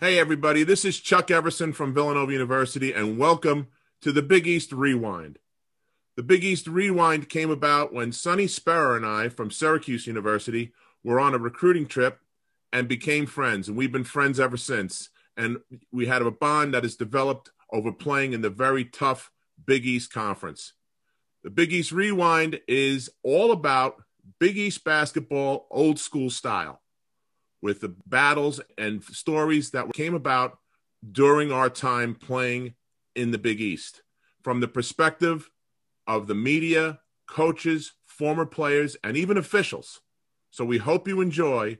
Hey, everybody, this is Chuck Everson from Villanova University, and welcome to the Big East Rewind. The Big East Rewind came about when Sonny Spera and I from Syracuse University were on a recruiting trip and became friends, and we've been friends ever since. And we had a bond that has developed over playing in the very tough Big East Conference. The Big East Rewind is all about Big East basketball, old school style with the battles and stories that came about during our time playing in the Big East from the perspective of the media, coaches, former players, and even officials. So we hope you enjoy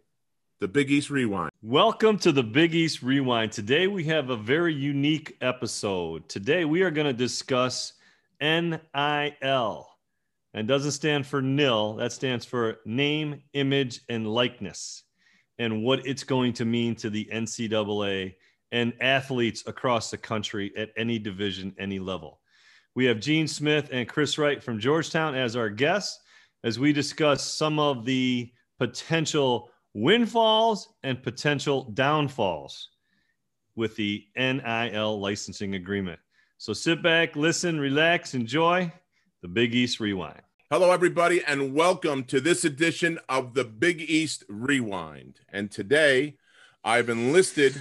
the Big East Rewind. Welcome to the Big East Rewind. Today we have a very unique episode. Today we are going to discuss NIL. And doesn't stand for nil, that stands for name, image, and likeness and what it's going to mean to the NCAA and athletes across the country at any division, any level. We have Gene Smith and Chris Wright from Georgetown as our guests as we discuss some of the potential windfalls and potential downfalls with the NIL licensing agreement. So sit back, listen, relax, enjoy the Big East Rewind. Hello, everybody, and welcome to this edition of the Big East Rewind. And today I've enlisted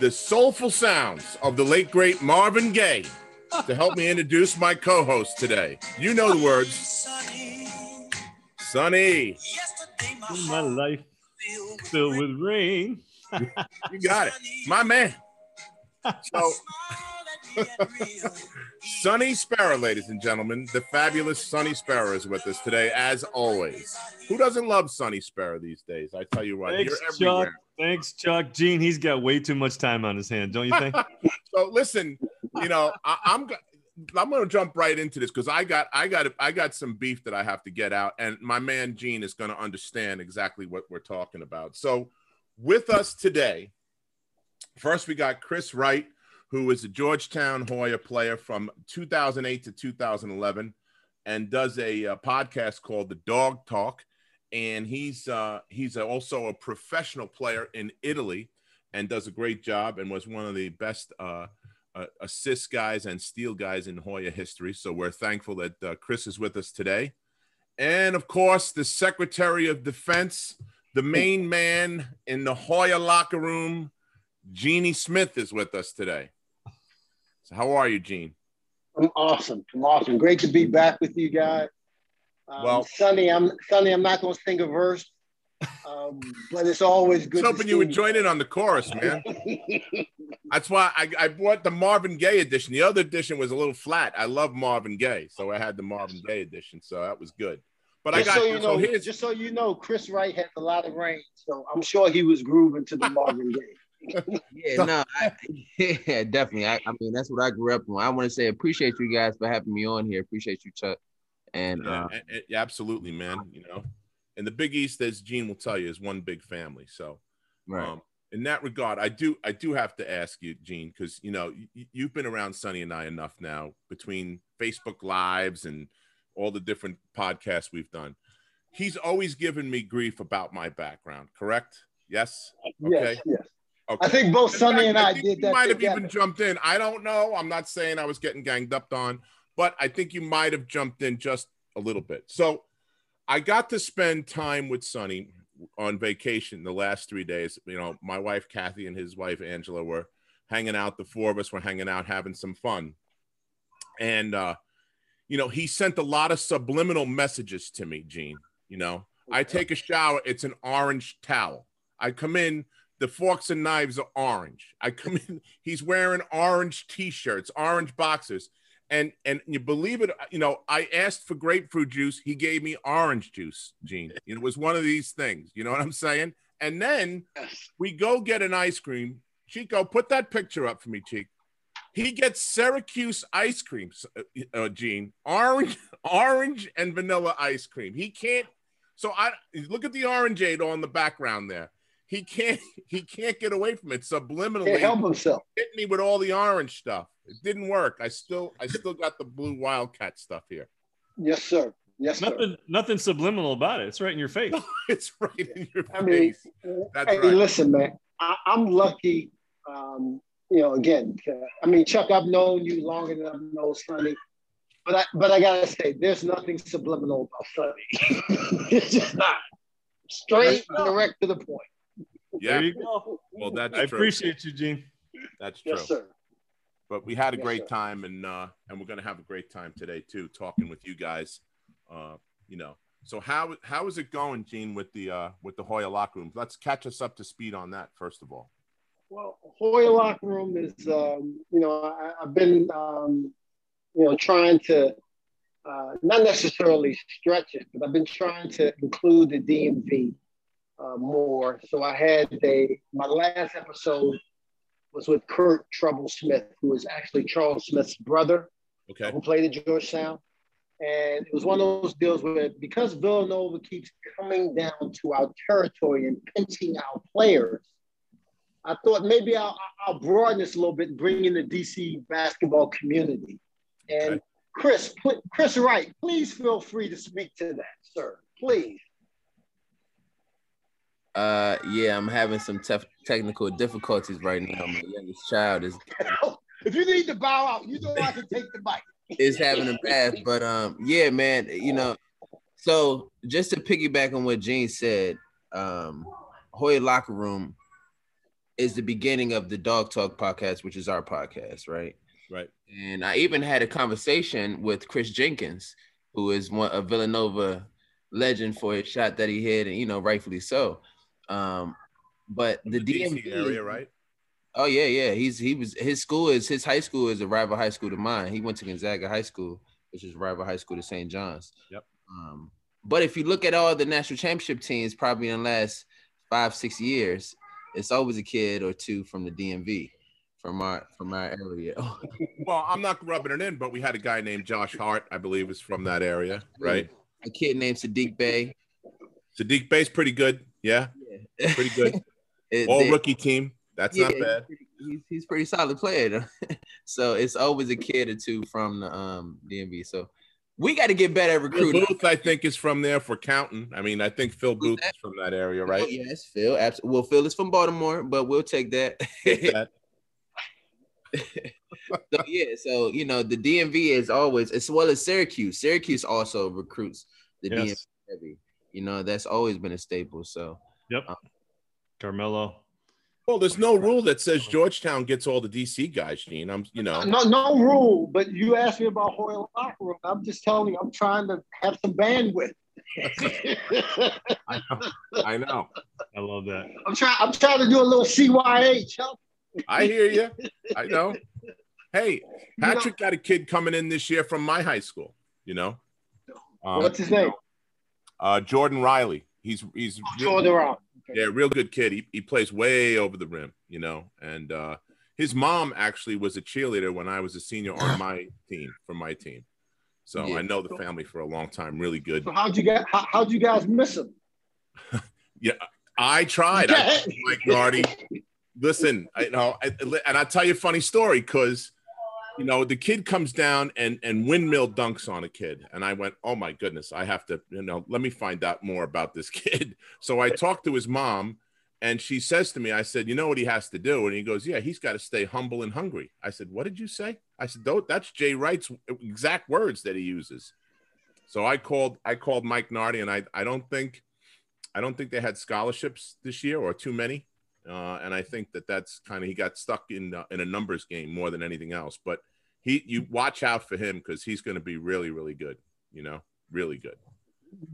the soulful sounds of the late, great Marvin Gaye to help me introduce my co host today. You know the words Sonny. My life filled with rain. you got it. My man. So, Sonny Spera, ladies and gentlemen, the fabulous Sonny Spera is with us today, as always. Who doesn't love Sonny Spera these days? I tell you what, Thanks, you're everywhere. Chuck. Thanks, Chuck. Gene, he's got way too much time on his hand, don't you think? so listen, you know, I, I'm I'm going to jump right into this because I got I got I got some beef that I have to get out, and my man Gene is going to understand exactly what we're talking about. So, with us today, first we got Chris Wright who is a Georgetown Hoya player from 2008 to 2011 and does a, a uh, podcast called The Dog Talk. And he's uh, he's also a professional player in Italy and does a great job and was one of the best uh, uh, assist guys and steal guys in Hoya history. So we're thankful that uh, Chris is with us today. And of course, the Secretary of Defense, the main man in the Hoya locker room, Jeannie Smith, is with us today. So how are you, Gene? I'm awesome. I'm awesome. Great to be back with you guys. Um, well, Sonny, I'm Sonny. I'm not going to sing a verse, um, but it's always good. I was hoping you would join in on the chorus, man. That's why I, I bought the Marvin Gaye edition. The other edition was a little flat. I love Marvin Gaye, so I had the Marvin Gaye edition. So that was good. But just I got so you know, so just so you know, Chris Wright has a lot of range, so I'm sure he was grooving to the Marvin Gaye yeah, no, I, yeah, definitely. I, I, mean, that's what I grew up on. I want to say appreciate you guys for having me on here. Appreciate you, Chuck. And yeah, uh, yeah, absolutely, man. You know, and the Big East, as Gene will tell you, is one big family. So, right. Um, in that regard, I do I do have to ask you, Gene, because you know you, you've been around Sonny and I enough now between Facebook Lives and all the different podcasts we've done. He's always given me grief about my background. Correct? Yes. Okay. Yes. yes. Okay. I think both Sonny and I, I did that. You might together. have even jumped in. I don't know. I'm not saying I was getting ganged up on, but I think you might have jumped in just a little bit. So I got to spend time with Sonny on vacation the last three days. You know, my wife Kathy and his wife Angela were hanging out. The four of us were hanging out, having some fun. And uh, you know, he sent a lot of subliminal messages to me, Gene. You know, I take a shower, it's an orange towel. I come in, the forks and knives are orange. I come in, he's wearing orange t-shirts, orange boxers. And and you believe it, you know, I asked for grapefruit juice, he gave me orange juice, Gene. It was one of these things, you know what I'm saying? And then we go get an ice cream. Chico, put that picture up for me, Chico. He gets Syracuse ice cream, uh, uh, Gene, orange, orange and vanilla ice cream. He can't. So I look at the orangeade on the background there he can't he can't get away from it subliminally. Can't help himself. Hit me with all the orange stuff. It didn't work. I still I still got the blue wildcat stuff here. Yes, sir. Yes, nothing sir. nothing subliminal about it. It's right in your face. it's right in your I face. Mean, That's hey, right. listen, man. I, I'm lucky Um, you know, again, I mean, Chuck, I've known you longer than I've known Sonny, but I, but I gotta say, there's nothing subliminal about Sonny. it's just not straight, direct to the point. Yeah. There you go. Well, that's I true. appreciate you, Gene. That's true. Yes, sir. But we had a yes, great sir. time, and uh, and we're gonna have a great time today too, talking with you guys. Uh, you know, so how how is it going, Gene, with the uh, with the Hoya locker room? Let's catch us up to speed on that first of all. Well, Hoya locker room is, um, you know, I, have been, um, you know, trying to uh, not necessarily stretch it, but I've been trying to include the DMV uh, more. So I had a my last episode was with Kurt Trouble Smith, who is actually Charles Smith's brother, okay. who played at Georgetown. And it was one of those deals where because Villanova keeps coming down to our territory and pinching our players, I thought maybe I'll, I'll broaden this a little bit and bring in the DC basketball community. And okay. Chris, Chris Wright, please feel free to speak to that, sir. Please. Uh, yeah, I'm having some tough technical difficulties right now. My youngest child is. if you need to bow out, you know I can take the mic. is having a bath, but um, yeah, man, you know. So just to piggyback on what Gene said, um, Hoya Locker Room is the beginning of the Dog Talk podcast, which is our podcast, right? Right. And I even had a conversation with Kris Jenkins, who is one a Villanova legend for his shot that he hit, and you know, rightfully so. Um, but the, the DMV area, right? Oh yeah, yeah. He's he was his school is his high school is a rival high school to mine. He went to Gonzaga High School, which is rival high school to St. John's. Yep. Um, but if you look at all the national championship teams, probably in the last five six years, it's always a kid or two from the DMV, from our from our area. well, I'm not rubbing it in, but we had a guy named Josh Hart, I believe, is from that area, right? A kid named Saddiq Bey. Saddiq Bey's pretty good. Yeah. Pretty good. it, All they, rookie team. That's yeah, not bad. He's pretty, he's, pretty solid player. so it's always a kid or two from the um, DMV. So we got to get better at recruiting. Phil Booth, I think, is from there for counting. I mean, I think Phil Booth is from that area, right? Oh, yes, Phil. Absolutely. Well, Phil is from Baltimore, but we'll take that. that. so yeah, so you know, the DMV is always as well as Syracuse. Syracuse also recruits the yes. DMV heavy. You know, that's always been a staple. So yep. Um, Carmelo. Well, there's no rule that says Georgetown gets all the DC guys, Gene. I'm, you know, no, no rule. But you asked me about Hoya locker room. I'm just telling you, I'm trying to have some bandwidth. I know. I know. I love that. I'm trying. I'm trying to do a little CYH. I hear you. I know. Hey, Patrick you know, got a kid coming in this year from my high school. You know, um, what's his name? Uh, Jordan Riley. He's he's Jordan Riley. Yeah, real good kid. He, he plays way over the rim, you know. And uh, his mom actually was a cheerleader when I was a senior on my team for my team. So yeah. I know the family for a long time. Really good. So how'd you get? How, how'd you guys miss him? yeah, I tried. I, Mike Nardi. Listen, I know, and I'll tell you a funny story because you know, the kid comes down and and windmill dunks on a kid, and I went, "Oh my goodness, I have to, you know, let me find out more about this kid." So I talked to his mom, and she says to me, "I said, you know what he has to do?" And he goes, "Yeah, he's got to stay humble and hungry." I said, "What did you say?" I said, "That's Jay Wright's exact words that he uses." So I called I called Mike Nardi, and I I don't think I don't think they had scholarships this year or too many. Uh, and I think that that's kind of he got stuck in uh, in a numbers game more than anything else. But he, you watch out for him because he's going to be really, really good. You know, really good.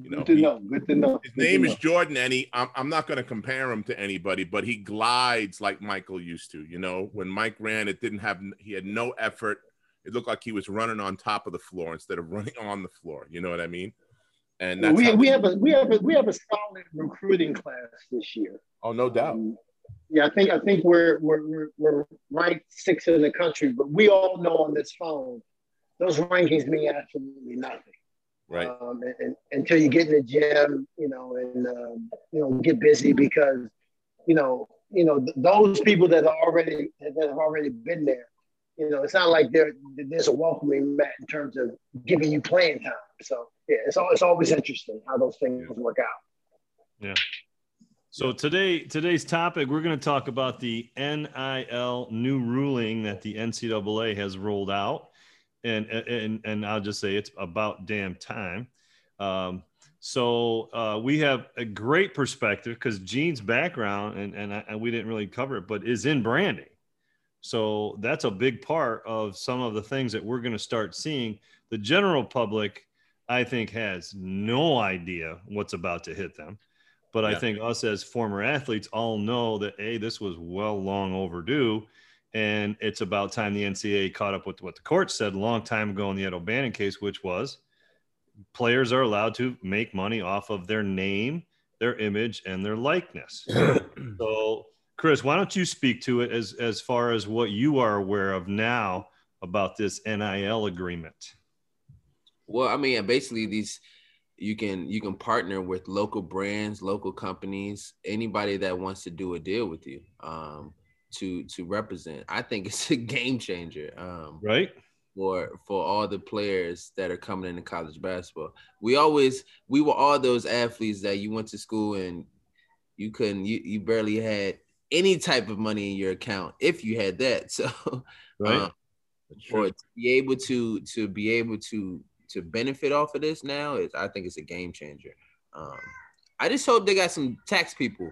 You know, good to he, know. Good to know. His good name is know. Jordan, and he. I'm, I'm not going to compare him to anybody, but he glides like Michael used to. You know, when Mike ran, it didn't have. He had no effort. It looked like he was running on top of the floor instead of running on the floor. You know what I mean? And we, we have a we have a we have a solid recruiting class this year. Oh, no doubt. Um, yeah, I think I think we're we're we're ranked sixth in the country, but we all know on this phone, those rankings mean absolutely nothing. Right. Um, and, and, until you get in the gym, you know, and um, you know, get busy because, you know, you know, th- those people that are already that have already been there, you know, it's not like there there's a welcoming mat in terms of giving you playing time. So yeah, it's all, it's always interesting how those things yeah. work out. Yeah. So today, today's topic, we're going to talk about the NIL new ruling that the NCAA has rolled out, and and and I'll just say it's about damn time. Um, so uh, we have a great perspective because Gene's background, and and, I, and we didn't really cover it, but is in branding. So that's a big part of some of the things that we're going to start seeing. The general public, I think, has no idea what's about to hit them. But yeah. I think us as former athletes all know that a this was well long overdue, and it's about time the NCAA caught up with what the court said a long time ago in the Ed O'Bannon case, which was players are allowed to make money off of their name, their image, and their likeness. so, Chris, why don't you speak to it as as far as what you are aware of now about this NIL agreement? Well, I mean, basically these you can you can partner with local brands local companies anybody that wants to do a deal with you um, to to represent. I think it's a game changer um, right. for for all the players that are coming into college basketball. We always we were all those athletes that you went to school and you couldn't you, you barely had any type of money in your account if you had that. So right. um, or to be able to to be able to to benefit off of this now is I think it's a game changer. Um, I just hope they got some tax people.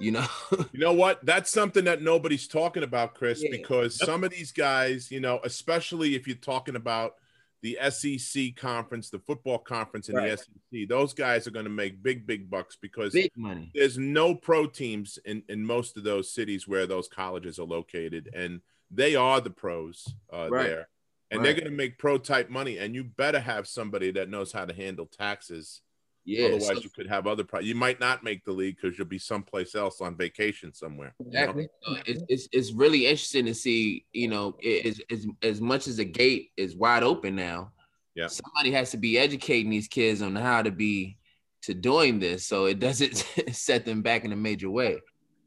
You know, you know what? That's something that nobody's talking about, Chris, yeah. because yep. some of these guys, you know, especially if you're talking about the SEC conference, the football conference in right. the SEC, those guys are going to make big, big bucks because big money. there's no pro teams in, in most of those cities where those colleges are located, and they are the pros uh, right. there and right. they're going to make pro type money and you better have somebody that knows how to handle taxes yeah otherwise so, you could have other pro- you might not make the league because you'll be someplace else on vacation somewhere exactly you know? it's, it's, it's really interesting to see you know as, as, as much as the gate is wide open now yeah somebody has to be educating these kids on how to be to doing this so it doesn't set them back in a major way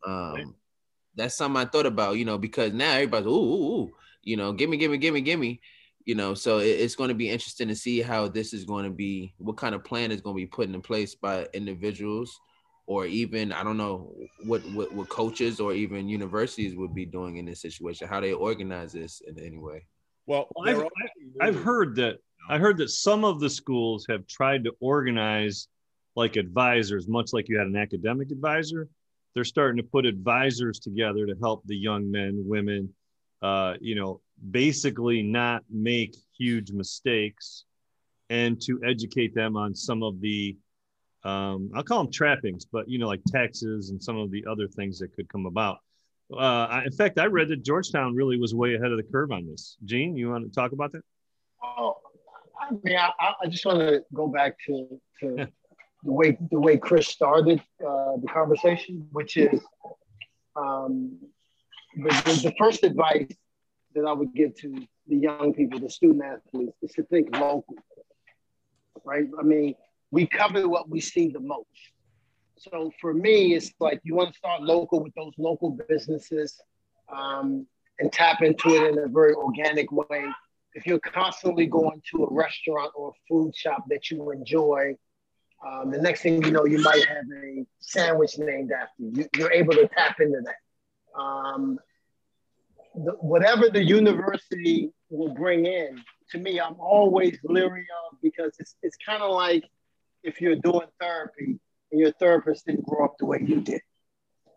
um right. that's something i thought about you know because now everybody's ooh, ooh, ooh you know gimme gimme gimme gimme you know so it, it's going to be interesting to see how this is going to be what kind of plan is going to be put in place by individuals or even i don't know what, what what coaches or even universities would be doing in this situation how they organize this in any way. Well, I've, I've heard that i heard that some of the schools have tried to organize like advisors much like you had an academic advisor. They're starting to put advisors together to help the young men women uh, you know basically not make huge mistakes and to educate them on some of the um, I'll call them trappings, but you know, like taxes and some of the other things that could come about. Uh, I, in fact, I read that Georgetown really was way ahead of the curve on this. Gene, you want to talk about that? Oh, I mean, I, I just want to go back to, to the way the way Chris started uh, the conversation, which is um, the, the, the first advice that I would give to the young people, the student athletes, is to think local, right? I mean, we cover what we see the most. So for me, it's like you want to start local with those local businesses um, and tap into it in a very organic way. If you're constantly going to a restaurant or a food shop that you enjoy, um, the next thing you know, you might have a sandwich named after you. You're able to tap into that. Um, the, whatever the university will bring in, to me, I'm always leery of because it's, it's kind of like if you're doing therapy and your therapist didn't grow up the way you did.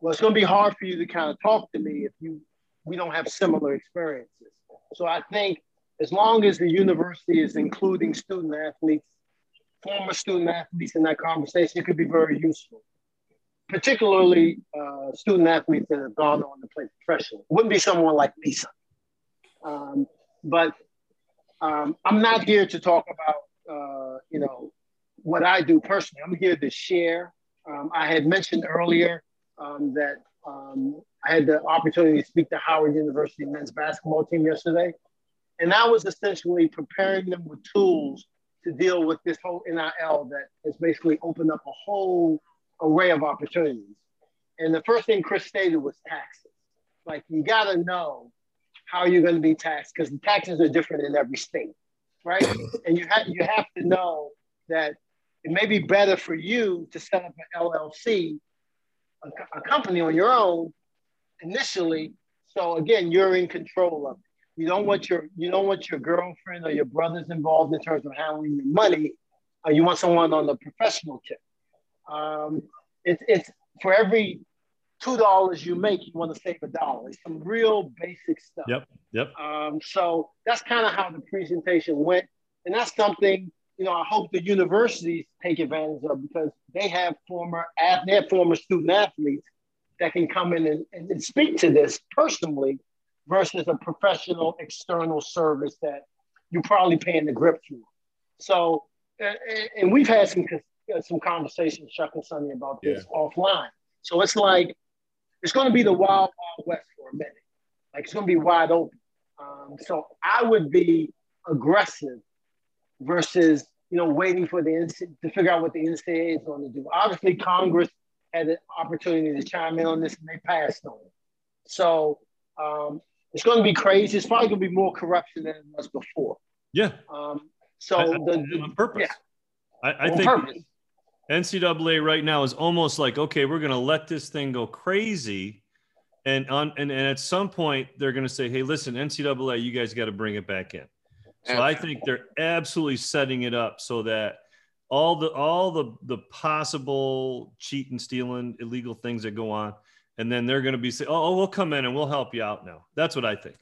Well, it's going to be hard for you to kind of talk to me if you we don't have similar experiences. So I think as long as the university is including student athletes, former student athletes in that conversation, it could be very useful particularly uh, student athletes that have gone on to play professionally. Wouldn't be someone like Lisa. Um, but um, I'm not here to talk about, uh, you know, what I do personally. I'm here to share. Um, I had mentioned earlier um, that um, I had the opportunity to speak to Howard University men's basketball team yesterday. And I was essentially preparing them with tools to deal with this whole NIL that has basically opened up a whole array of opportunities. And the first thing Chris stated was taxes. Like you got to know how you're going to be taxed because the taxes are different in every state, right? and you have you have to know that it may be better for you to set up an LLC a, a company on your own initially. So again, you're in control of it. You don't want your you don't want your girlfriend or your brothers involved in terms of handling your money. Uh, you want someone on the professional tip. Um, it's it's for every two dollars you make, you want to save a dollar. It's some real basic stuff. Yep. Yep. Um, so that's kind of how the presentation went, and that's something you know I hope the universities take advantage of because they have former they have former student athletes that can come in and, and speak to this personally versus a professional external service that you're probably paying the grip for. So, and, and we've had some some conversations, Chuck and Sonny, about this yeah. offline. So it's like it's going to be the wild, wild west for a minute. Like it's going to be wide open. Um, so I would be aggressive versus you know waiting for the to figure out what the NCAA is going to do. Obviously, Congress had an opportunity to chime in on this, and they passed on it. So um, it's going to be crazy. It's probably going to be more corruption than it was before. Yeah. Um, so I, I, the, the, on purpose. Yeah. I, I think purpose. NCAA right now is almost like, okay, we're going to let this thing go crazy. And on and, and at some point they're going to say, hey, listen, NCAA, you guys got to bring it back in. So I think they're absolutely setting it up so that all the all the the possible cheating, stealing, illegal things that go on, and then they're going to be saying, oh, "Oh, we'll come in and we'll help you out." Now, that's what I think.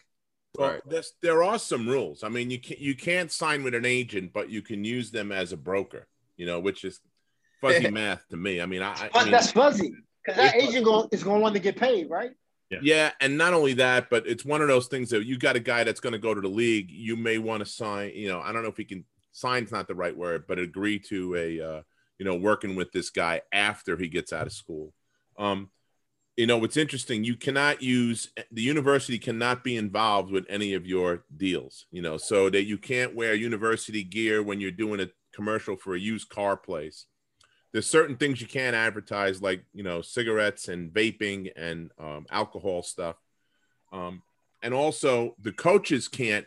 Well, right. there are some rules. I mean, you can't you can't sign with an agent, but you can use them as a broker. You know, which is fuzzy math to me. I mean, I, I mean, that's fuzzy because that agent go, is going to want to get paid, right? Yeah. yeah, and not only that, but it's one of those things that you got a guy that's going to go to the league. You may want to sign. You know, I don't know if he can sign's not the right word, but agree to a uh, you know working with this guy after he gets out of school. Um, you know what's interesting you cannot use the university cannot be involved with any of your deals you know so that you can't wear university gear when you're doing a commercial for a used car place there's certain things you can't advertise like you know cigarettes and vaping and um, alcohol stuff um, and also the coaches can't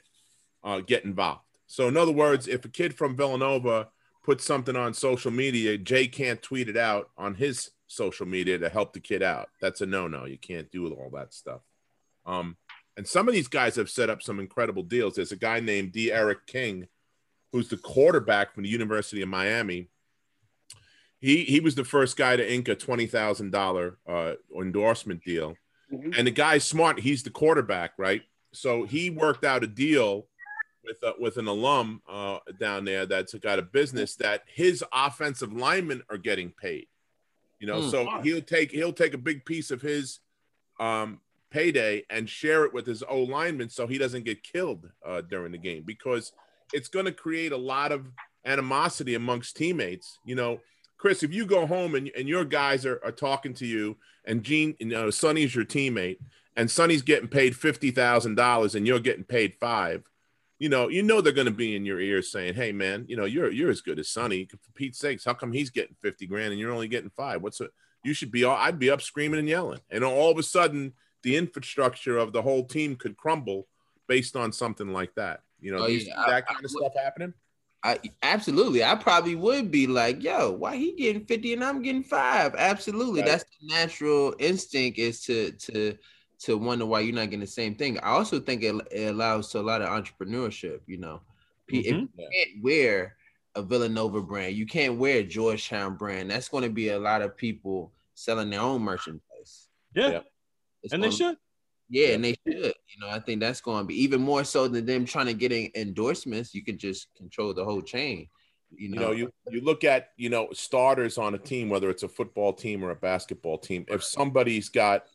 uh, get involved so in other words if a kid from villanova puts something on social media jay can't tweet it out on his social media to help the kid out. That's a no-no. You can't do all that stuff. Um, and some of these guys have set up some incredible deals. There's a guy named D'Eriq King, who's the quarterback from the University of Miami. He he was the first guy to ink a twenty thousand uh, dollar endorsement deal, mm-hmm. and the guy's smart. He's the quarterback, right? So he worked out a deal with uh, with an alum uh, down there that's got a business that his offensive linemen are getting paid. You know, mm. so he'll take he'll take a big piece of his um, payday and share it with his O lineman so he doesn't get killed uh, during the game because it's going to create a lot of animosity amongst teammates. You know, Chris, if you go home and, and your guys are, are talking to you and Gene, you know, Sonny's your teammate and Sonny's getting paid $50,000 and you're getting paid five, you know, you know they're going to be in your ears saying, "Hey, man, you know you're you're as good as Sonny. For Pete's sakes, how come he's getting fifty grand and you're only getting five? What's it? You should be. All, I'd be up screaming and yelling, and all of a sudden, the infrastructure of the whole team could crumble based on something like that. You know, oh, yeah. that kind I, of stuff happening. I absolutely. I probably would be like, "Yo, why he getting fifty and I'm getting five? Absolutely, right. that's the natural instinct is to to to wonder why you're not getting the same thing. I also think it, it allows to a lot of entrepreneurship. You know, mm-hmm. if you can't wear a Villanova brand, you can't wear a Georgetown brand. That's going to be a lot of people selling their own merchandise. Yeah, and they should. Yeah, and they should. You know, I think that's going to be even more so than them trying to get endorsements. You can just control the whole chain. You know, you know, you, you look at you know starters on a team, whether it's a football team or a basketball team. If somebody's got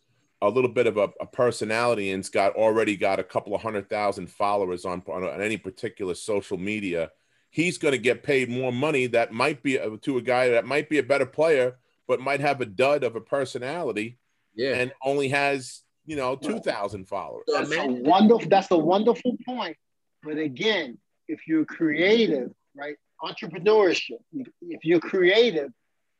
a little bit of a, a, personality and's got already got a couple of hundred thousand followers on, on, on any particular social media, he's going to get paid more money that might be a, to a guy that might be a better player, but might have a dud of a personality yeah. and only has, you know, 2,000 followers. That's a wonderful, that's a wonderful point. But again, if you're creative, right? Entrepreneurship, if you're creative,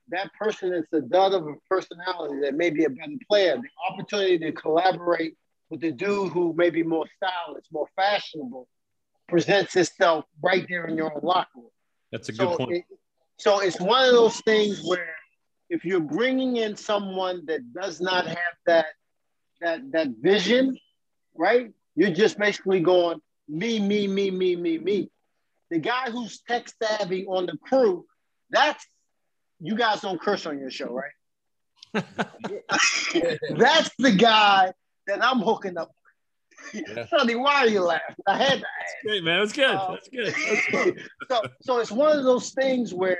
that person that's a dud of a personality that may be a better player, the opportunity to collaborate with the dude who may be more stylish, more fashionable, presents itself right there in your own locker room. That's a good so point. It, so it's one of those things where if you're bringing in someone that does not have that that that vision, right? You're just basically going me, me, me, me, me, me. The guy who's tech savvy on the crew, that's you guys don't curse on your show, right? that's the guy that I'm hooking up. Yeah. Sonny, why are you laughing? I had to ask. Great, man. That's good. Um, That's good. That's good. so, so it's one of those things where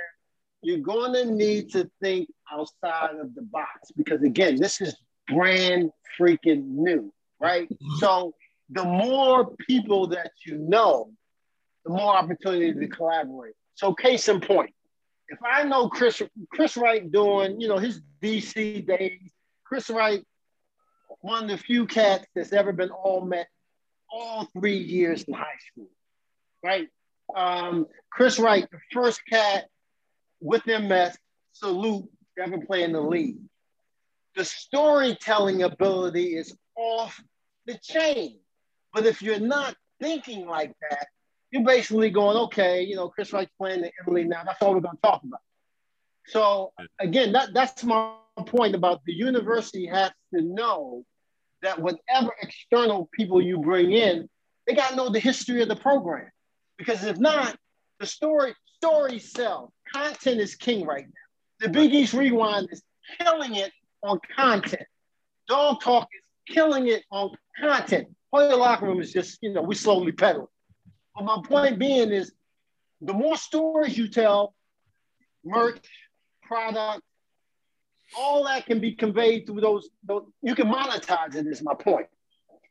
you're going to need to think outside of the box because again, this is brand freaking new, right? so the more people that you know, the more opportunity to collaborate. So case in point, if I know Chris Chris Wright doing, you know, his DC days, Chris Wright, one of the few cats that's ever been All-Met all three years in high school, right? Um, Chris Wright, the first cat with MS, salute, ever play in the league. The storytelling ability is off the chain. But if you're not thinking like that, you're basically going, okay, you know, Chris Wright's playing in Italy now. That's all we're going to talk about. So again, that, that's my point about the university has to know that whatever external people you bring in, they got to know the history of the program. Because if not, the story story sells. Content is king right now. The Big East Rewind is killing it on content. Dog Talk is killing it on content. Hoya Locker Room is just, you know, we slowly pedal. But my point being is the more stories you tell, merch, product, all that can be conveyed through those, those you can monetize it is my point.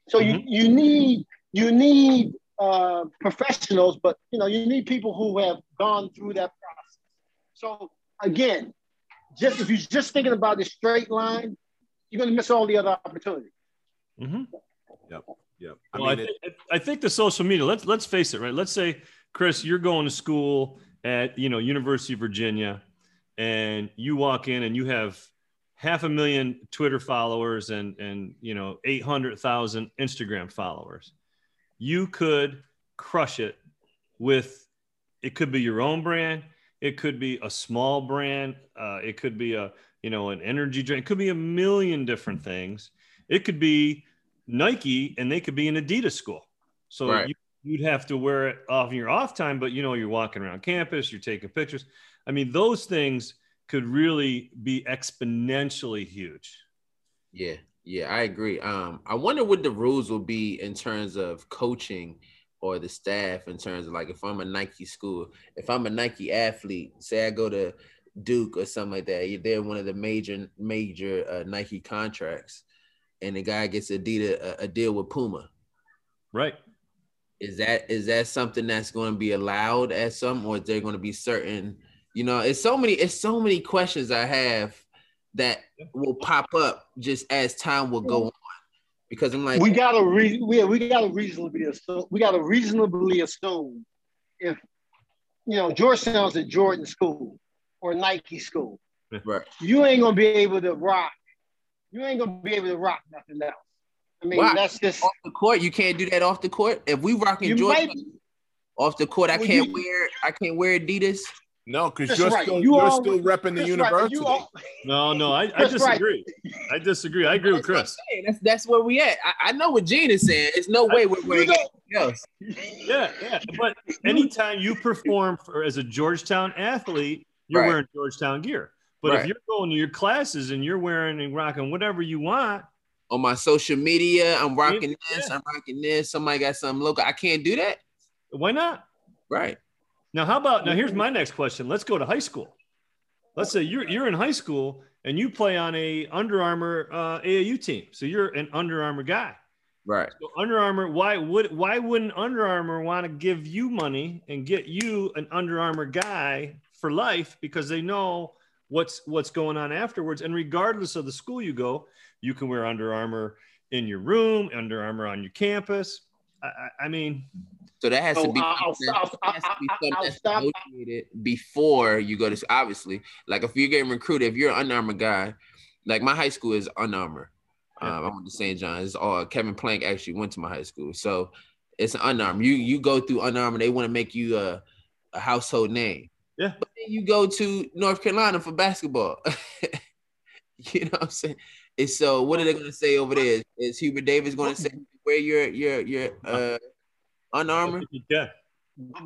So mm-hmm. you, you need you need uh, professionals, but you know you need people who have gone through that process. So again, just if you're just thinking about the straight line, you're going to miss all the other opportunities. Mm-hmm. Yep. Yep. I well, mean, I, th- I think the social media. Let's let's face it, right? Let's say, Chris, you're going to school at you know University of Virginia, and you walk in and you have half a million Twitter followers and and you know eight hundred thousand Instagram followers. You could crush it with. It could be your own brand. It could be a small brand. Uh, it could be a you know an energy drink. It could be a million different things. It could be Nike and they could be an Adidas school. So right. you, you'd have to wear it off in your off time, but you know, you're walking around campus, you're taking pictures. I mean, those things could really be exponentially huge. Yeah, yeah, I agree. Um, I wonder what the rules will be in terms of coaching or the staff in terms of like if I'm a Nike school, if I'm a Nike athlete, say I go to Duke or something like that, they're one of the major major uh, Nike contracts and the guy gets a deal a, a deal with Puma. Right. Is that is that something that's going to be allowed at some, or is there going to be certain? You know, it's so many it's so many questions I have that will pop up just as time will go on. Because I'm like, we gotta re- we, we gotta reasonably assume we gotta reasonably assume if you know Georgetown's a Jordan school or Nike school, right? You ain't gonna be able to rock you ain't gonna be able to rock nothing else. I mean, that's just off the court. You can't do that off the court. If we rocking Jordan off the court, I well, can't you, wear I can't wear Adidas. No, because you're right. still you are still repping the university. Right. All, no, no, I, I disagree. Right. I disagree. I agree with Chris. That's that's where we at. I, I, know what Gene is saying. There's no way we're wearing anything else. Yeah, yeah. But anytime you perform for, as a Georgetown athlete, you're wearing Georgetown gear. But right. if you're going to your classes and you're wearing and rocking whatever you want on my social media, I'm rocking yeah. this, I'm rocking this. Somebody got something local. I can't do that. Why not? Right. Now, how about now? Here's my next question. Let's go to high school. Let's say you're you're in high school and you play on a Under Armour uh, AAU team, so you're an Under Armour guy. Right. So Under Armour, why would why wouldn't Under Armour want to give you money and get you an Under Armour guy for life because they know what's what's going on afterwards. And regardless of the school you go, you can wear Under Armour in your room, Under Armour on your campus. I, I, I mean, so that has to be, negotiated before you go to obviously. Like if you're getting recruited, if you're an Armour guy, like my high school is. Yeah. Um, I went to St. John's. All Kevin Plank actually went to my high school, so it's an Under You you go through Armour. They want to make you a, a household name. Yeah. But then you go to North Carolina for basketball. you know what I'm saying? And so what are they gonna say over there? Is, is Hubert Davis gonna say where your your your uh Under Armour? Yeah.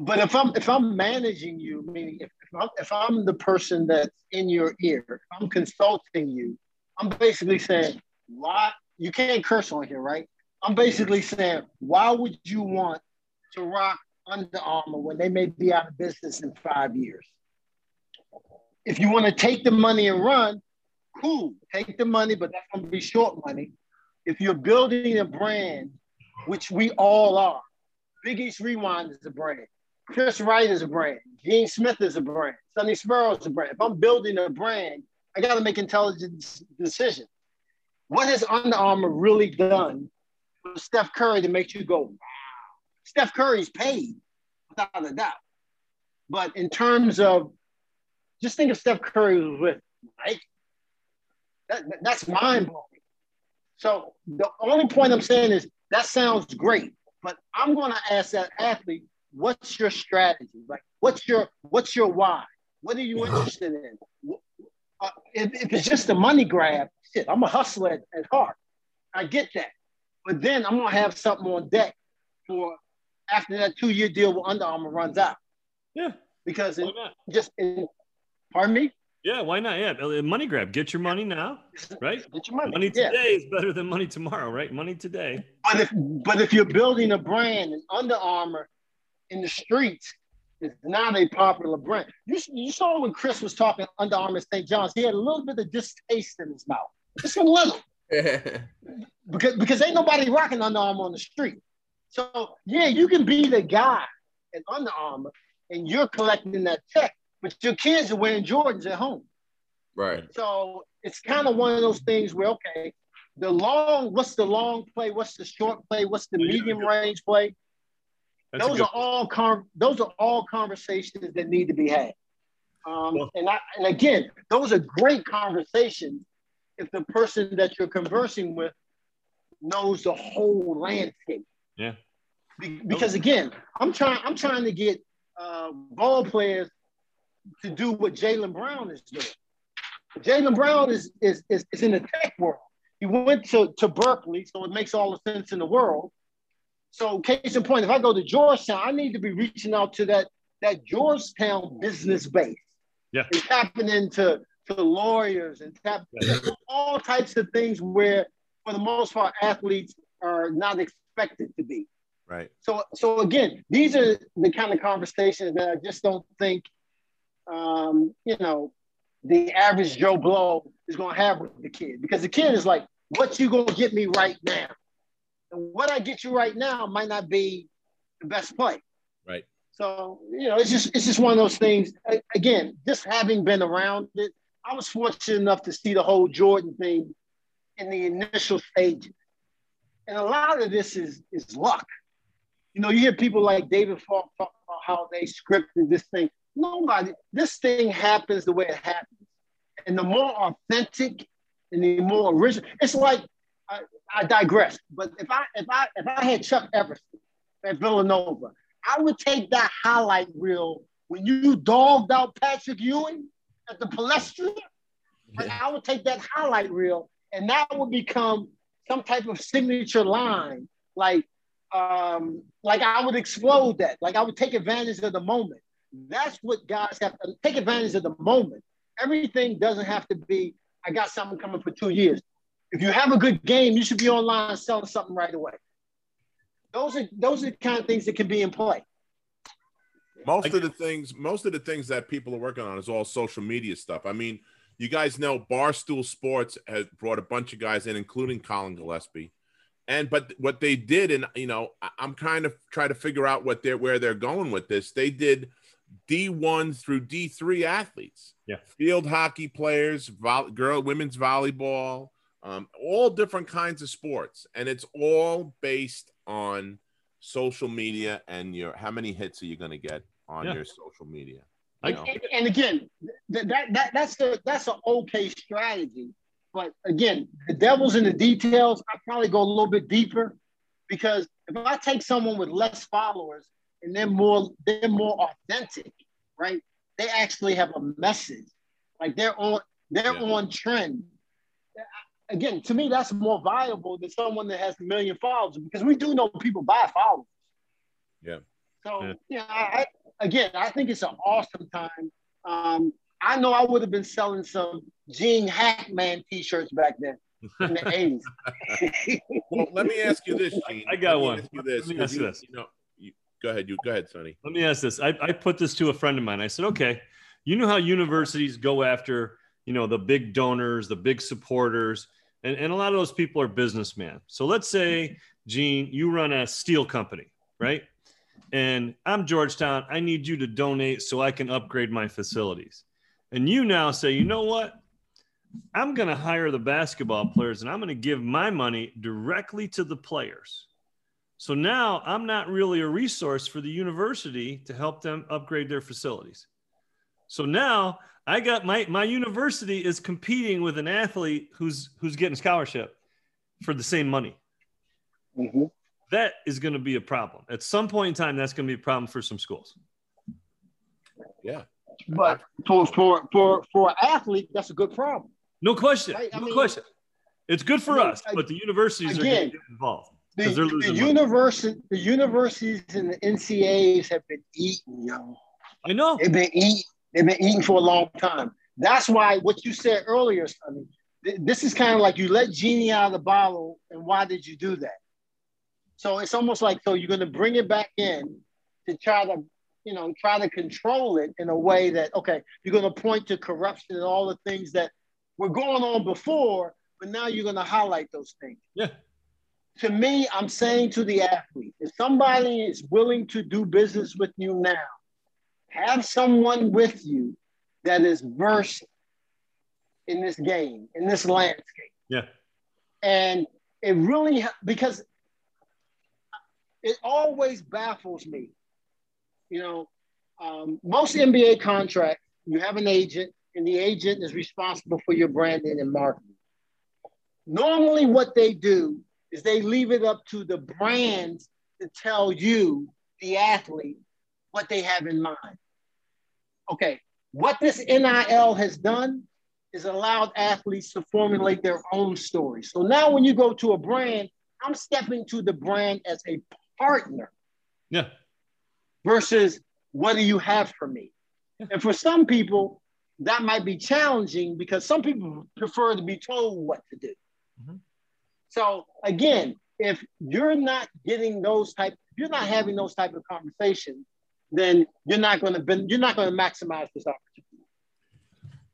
But if I'm if I'm managing you, meaning if, if I'm if I'm the person that's in your ear, if I'm consulting you, I'm basically saying, why you can't curse on here, right? I'm basically saying, why would you want to rock Under Armour when they may be out of business in five years? If you want to take the money and run, cool, take the money, but that's going to be short money. If you're building a brand, which we all are, Big East Rewind is a brand. Chris Wright is a brand. Gene Smith is a brand. Sonny Spera is a brand. If I'm building a brand, I got to make intelligent decisions. What has Under Armour really done for Steph Curry to make you go, wow? Steph Curry's paid, without a doubt. But in terms of, just think if Steph Curry with Mike. That, that's mind blowing. So the only point I'm saying is that sounds great, but I'm going to ask that athlete, what's your strategy? Like, what's your what's your why? What are you interested in? Uh, if, if, it's just a money grab, shit, I'm a hustler at, at heart. I get that, but then I'm gonna have something on deck for after that two year deal with Under Armour runs out. Yeah, because it just pardon me. Yeah, why not? Yeah, money grab. Get your money now, right? Get your money. Money today yeah. is better than money tomorrow, right? Money today. But if but if you're building a brand and Under Armour in the streets is not a popular brand. You, you saw when Chris was talking Under Armour St. John's, he had a little bit of distaste in his mouth, just a little, because because ain't nobody rocking Under Armour on the street. So yeah, you can be the guy at Under Armour, and you're collecting that check but your kids are wearing Jordans at home. Right. So it's kind of one of those things where, okay, the long, what's the long play? What's the short play? What's the medium range play? That's those are all con- those are all conversations that need to be had. Um, well, and I, and again, those are great conversations if the person that you're conversing with knows the whole landscape. Yeah. Be- because again, I'm trying I'm trying to get uh, ball players to do what Jaylen Brown is doing. Jaylen Brown is, is, is, is in the tech world. He went to, to Berkeley, so it makes all the sense in the world. So, case in point, if I go to Georgetown, I need to be reaching out to that, that Georgetown business base. Yeah. And tapping into to lawyers and tap yeah. all types of things where, for the most part, athletes are not expected to be. Right. So, so again, these are the kind of conversations that I just don't think um, you know, the average Joe Blow is going to have with the kid because the kid is like, what you going to get me right now? And what I get you right now might not be the best play. Right. So, you know, it's just, it's just one of those things. Again, just having been around it, I was fortunate enough to see the whole Jordan thing in the initial stages. And a lot of this is, is luck. You know, you hear people like David Falk talk about how they scripted this thing. Nobody, this thing happens the way it happens. And the more authentic and the more original, it's like I, I digress. But if I if I if I had Chuck Everson at Villanova, I would take that highlight reel when you dogged out Patrick Ewing at the Palestra. Yeah. I would take that highlight reel and that would become some type of signature line. Like, um, like I would explode that. Like I would take advantage of the moment. That's what guys have to take advantage of the moment. Everything doesn't have to be, I got something coming for two years. If you have a good game, you should be online selling something right away. Those are those are the kind of things that can be in play. Most of the things, most of the things that people are working on is all social media stuff. I mean, you guys know Barstool Sports has brought a bunch of guys in, including Collin Gillespie. And but what they did, and you know, I'm kind of trying to figure out what they're where they're going with this. They did D1 through D3 athletes. Yeah. Field hockey players, vo- girl, women's volleyball, um, all different kinds of sports. And it's all based on social media and your how many hits are you going to get on yeah. your social media. You know? and, and, again, that, that that's the that's an okay strategy. But again, the devil's in the details. I probably go a little bit deeper because if I take someone with less followers and they're more they're more authentic, right? they actually have a message. Like they're on they're Yeah. on trend. Again, to me, that's more viable than someone that has a million followers because we do know people buy followers. Yeah. So Yeah. yeah, I, I, again, I think it's an awesome time. Um, I know I would have been selling some Gene Hackman t-shirts back then in the 80s. Well, let me ask you this, Gene. I got Let me one. Ask you this. Let me 'cause ask you this. You know, you, go ahead. You go ahead, Sonny. Let me ask this. I, I put this to a friend of mine. I said, okay, you know how universities go after, you know, the big donors, the big supporters, and, and a lot of those people are businessmen. So let's say, Gene, you run a steel company, right? And I'm Georgetown. I need you to donate so I can upgrade my facilities. And you now say, you know what? I'm going to hire the basketball players and I'm going to give my money directly to the players. So now I'm not really a resource for the university to help them upgrade their facilities. So now I got my my university is competing with an athlete who's who's getting scholarship for the same money. Mhm. That is going to be a problem. At some point in time, that's going to be a problem for some schools. Yeah. But for for for for an athlete, that's a good problem. No question. Right, I no mean- question. It's good for No, us, but the universities are going again, to get involved The, the university, the universities and the NCAs have been eating, yo. I know. They've been eating. They've been eating for a long time. That's why what you said earlier, Sonny. th- This is kind of like you let genie out of the bottle, and why did you do that? So it's almost like so you're going to bring it back in to try to, you know, try to control it in a way that okay, you're going to point to corruption and all the things that were going on before, but now you're going to highlight those things Yeah. To me, I'm saying to the athlete, if somebody is willing to do business with you now, have someone with you that is versed in this game, in this landscape. Yeah. And it really, because it always baffles me. You know, um, most NBA contracts, you have an agent, and the agent is responsible for your branding and marketing. Normally, what they do is they leave it up to the brands to tell you, the athlete, what they have in mind. Okay, what this NIL has done is allowed athletes to formulate their own story. So now when you go to a brand, I'm stepping to the brand as a partner Yeah. versus what do you have for me? And for some people, that might be challenging because some people prefer to be told what to do. Mhm. So again, if you're not getting those type, you're not having those type of conversations, then you're not going to be you're not going to maximize this opportunity.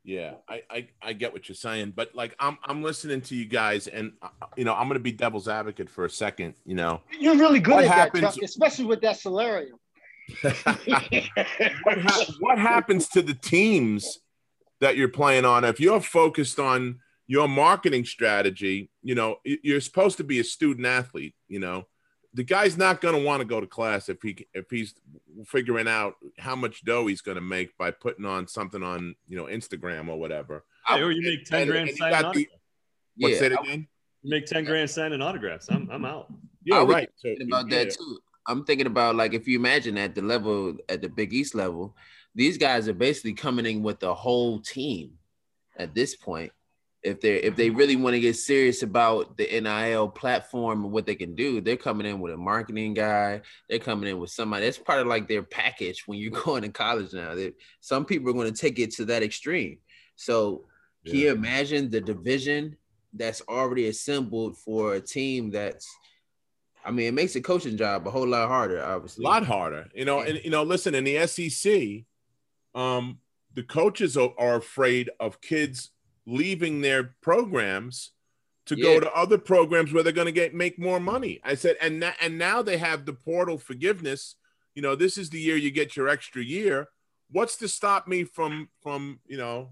Yeah, I, I I get what you're saying, but like I'm I'm listening to you guys, and uh, you know I'm going to be devil's advocate for a second. You know, You're really good What at that, Chuck, especially with that solarium. what, hap- what happens to the teams that you're playing on if you're focused on your marketing strategy you know you're supposed to be a student athlete you know the guy's not going to want to go to class if he if he's figuring out how much dough he's going to make by putting on something on you know instagram or whatever Hey, or you make 10 And- grand and you signing the- autographs. what's Yeah, that I- again You make 10 grand signing autographs. I'm, I'm out. yeah I right so about yeah. that too. I'm thinking about like if you imagine at the level at the Big East level, these guys are basically coming in with the whole team at this point. If they if they really want to get serious about the NIL platform and what they can do, they're coming in with a marketing guy. They're coming in with somebody. That's part of like their package when you're going to college now. They, some people are going to take it to that extreme. So can you imagine the division that's already assembled for a team that's I mean, it makes the coaching job a whole lot harder, obviously. a lot harder you know and you know listen in the sec um the coaches are, are afraid of kids leaving their programs to go to other programs where they're going to get make more money. I said and na- and now they have the portal forgiveness. You know this is the year you get your extra year. What's to stop me from from you know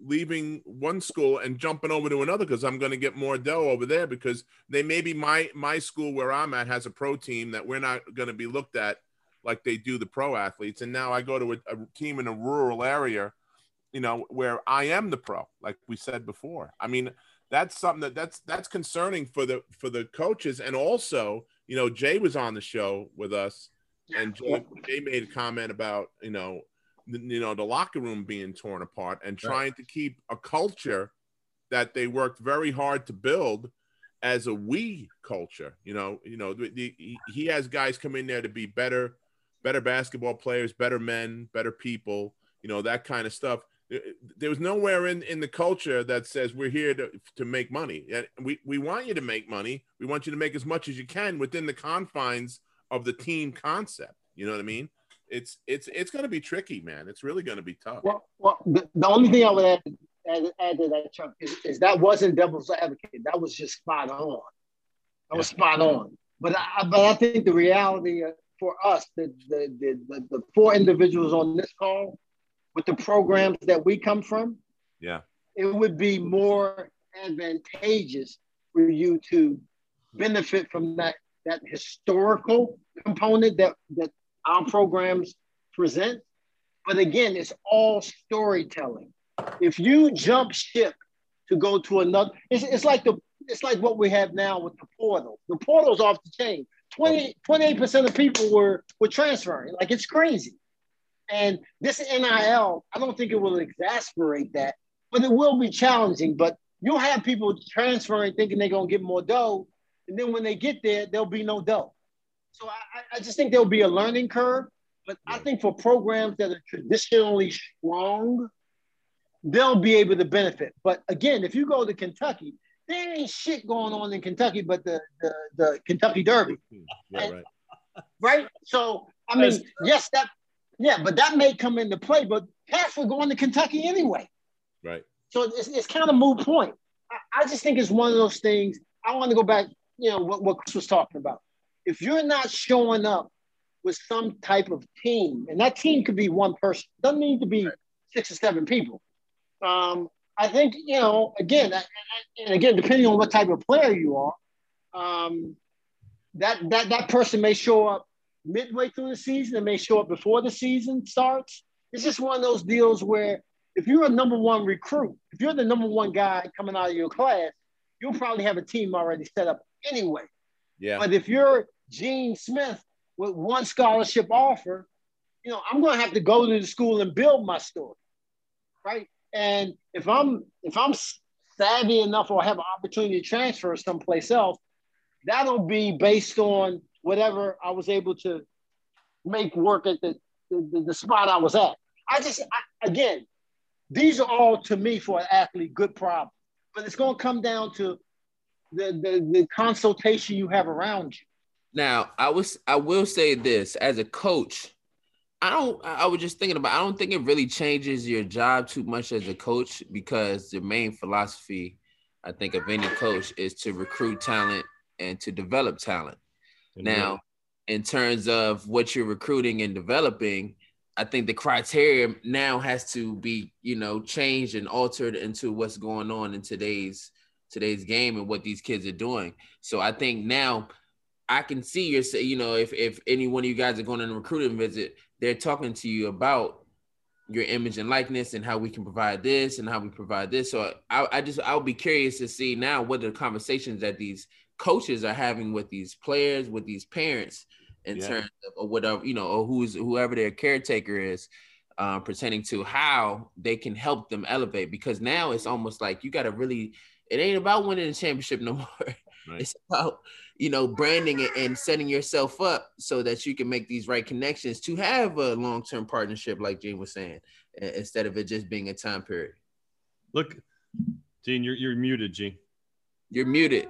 leaving one school and jumping over to another? Because I'm going to get more dough over there because they maybe my my school where I'm at has a pro team that we're not going to be looked at like they do the pro athletes. And now I go to a, a team in a rural area you know where I am the pro like we said before I mean that's something that that's that's concerning for the for the coaches and also you know Jay was on the show with us and Jay, Jay made a comment about you know you know the locker room being torn apart and trying right. to keep a culture that they worked very hard to build as a we culture. You know, you know, the, the, he has guys come in there to be better, better basketball players, better men, better people. You know, that kind of stuff. Uh, there was nowhere in, in the culture that says we're here to, to make money. We, we want you to make money. We want you to make as much as you can within the confines of the team concept. You know what I mean? It's it's it's going to be tricky, man. It's really going to be tough. Well, well the, the only thing I would add add, add to that, Chuck, is, is, that wasn't devil's advocate. That was just spot on. That was spot on. But I, but I think the reality uh, for us, the, the, the, the, four individuals on this call, with the programs that we come from, yeah, it would be more advantageous for you to benefit from that that historical component that that our programs present. But again, it's all storytelling. If you jump ship to go to another, it's, it's like the it's like what we have now with the portal. The portal's off the chain. 20, 28% of people were were transferring. Like it's crazy. And this NIL, I don't think it will exasperate that, but it will be challenging. But you'll have people transferring thinking they're gonna get more dough. And then when they get there, there'll be no dough. So I, I just think there'll be a learning curve. But I think for programs that are traditionally strong, they'll be able to benefit. But again, if you go to Kentucky, there ain't shit going on in Kentucky but the the, the Kentucky Derby. Yeah, right. right. So I mean, yes, that yeah, but that may come into play. But half were going to Kentucky anyway. Right. So it's, it's kind of moot point. I, I just think it's one of those things. I want to go back, you know, what, what Chris was talking about. If you're not showing up with some type of team, and that team could be one person, doesn't need to be right. six or seven people. Um, I think you know again, and again, depending on what type of player you are, um, that that that person may show up midway through the season, and may show up before the season starts. It's just one of those deals where if you're a number one recruit, if you're the number one guy coming out of your class, you'll probably have a team already set up anyway. Yeah. But if you're Gene Smith with one scholarship offer, you know, I'm going to have to go to the school and build my story, right? And if I'm if I'm savvy enough or have an opportunity to transfer someplace else, that'll be based on whatever I was able to make work at the the, the spot I was at. I just I, again, these are all to me for an athlete good problems, but it's going to come down to the, the the consultation you have around you. Now, I was I will say this as a coach, I don't. I was just thinking about. I don't think it really changes your job too much as a coach because the main philosophy, I think, of any coach is to recruit talent and to develop talent. Now, in terms of what you're recruiting and developing, I think the criteria now has to be, you know, changed and altered into what's going on in today's today's game and what these kids are doing. So I think now I can see you your, you know, if if any one of you guys are going on a recruiting visit, they're talking to you about your image and likeness and how we can provide this and how we provide this. So I, I just I'll be curious to see now what are the conversations that these coaches are having with these players, with these parents, in yeah. terms of or whatever you know, or who's whoever their caretaker is, uh, pertaining to how they can help them elevate. Because now it's almost like you got to really. It ain't about winning the championship no more. Right. It's about you know, branding it and setting yourself up so that you can make these right connections to have a long term partnership, like Gene was saying, instead of it just being a time period. Look, Gene, you're, you're muted, Gene. You're muted.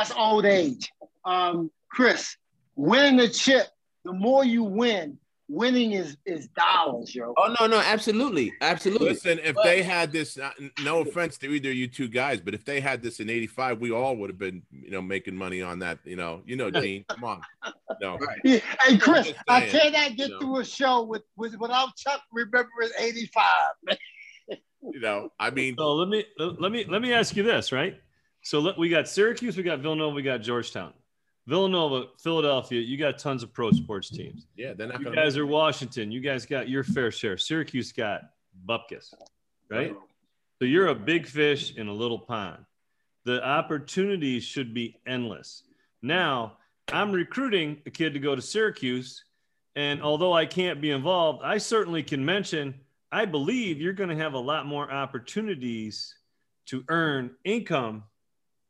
That's old age. Um, Chris, winning the chip, the more you win, winning is is dollars, yo. Oh no, no, absolutely, absolutely. Listen, if but, they had this, uh, no offense to either you two guys, but if they had this in '85, we all would have been, you know, making money on that. You know, you know, Gene, come on, no. Right. Hey, Chris, I cannot get you know. through a show with, with without Chuck remembering '85. you know, I mean, so let me let me let me ask you this, right? So let, we got Syracuse, we got Villanova, we got Georgetown. Villanova, Philadelphia, you got tons of pro sports teams. Yeah, they're not you guys are Washington. You guys got your fair share. Syracuse got Bupkis, right? So you're a big fish in a little pond. The opportunities should be endless. Now, I'm recruiting a kid to go to Syracuse, And although I can't be involved, I certainly can mention I believe you're going to have a lot more opportunities to earn income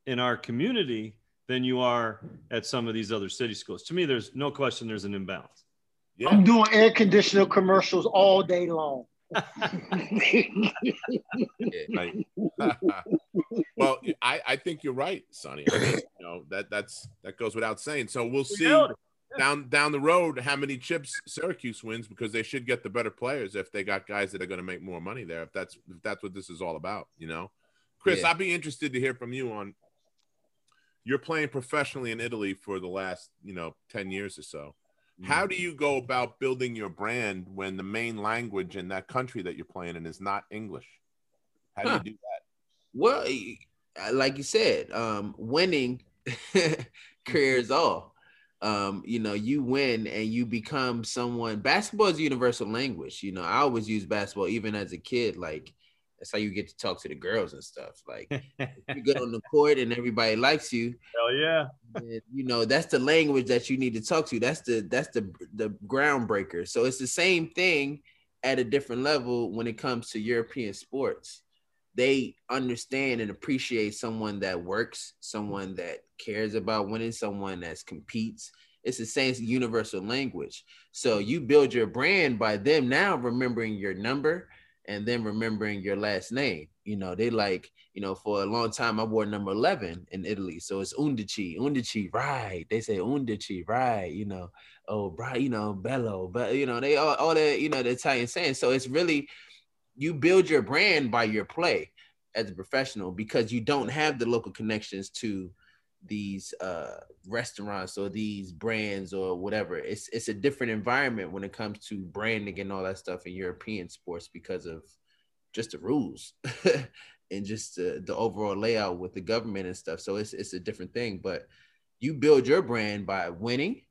in our community than you are at some of these other city schools. To me, there's no question there's an imbalance. Yeah. I'm doing air conditioner commercials all day long. well, I, I think you're right, Sonny. I mean, you know that that's that goes without saying. So we'll see down down the road how many chips Syracuse wins because they should get the better players if they got guys that are going to make more money there. If that's if that's what this is all about, you know. Chris, yeah. I'd be interested to hear from you on. You're playing professionally in Italy for the last, you know, ten years or so. Mm-hmm. How do you go about building your brand when the main language in that country that you're playing in is not English? How do huh. you do that? Well, like you said, um, winning careers all um, you know, you win and you become someone. Basketball is a universal language. You know, I always use basketball even as a kid. Like that's how you get to talk to the girls and stuff. Like you get on the court and everybody likes you. Hell yeah. And, you know, that's the language that you need to talk to. That's the that's the the groundbreaker. So it's the same thing at a different level when it comes to European sports they understand and appreciate someone that works, someone that cares about winning, someone that competes. It's the same universal language. So you build your brand by them now remembering your number and then remembering your last name. You know, they like, you know, for a long time I wore number 11 in Italy. So it's Undici, Undici, right. They say Undici, right. You know, oh, right, you know, Bello, but you know, they all, all that, you know, the Italian saying. So it's really you build your brand by your play as a professional because you don't have the local connections to these uh, restaurants or these brands or whatever. It's it's a different environment when it comes to branding and all that stuff in European sports because of just the rules and just the, the overall layout with the government and stuff. So it's it's a different thing. But you build your brand by winning,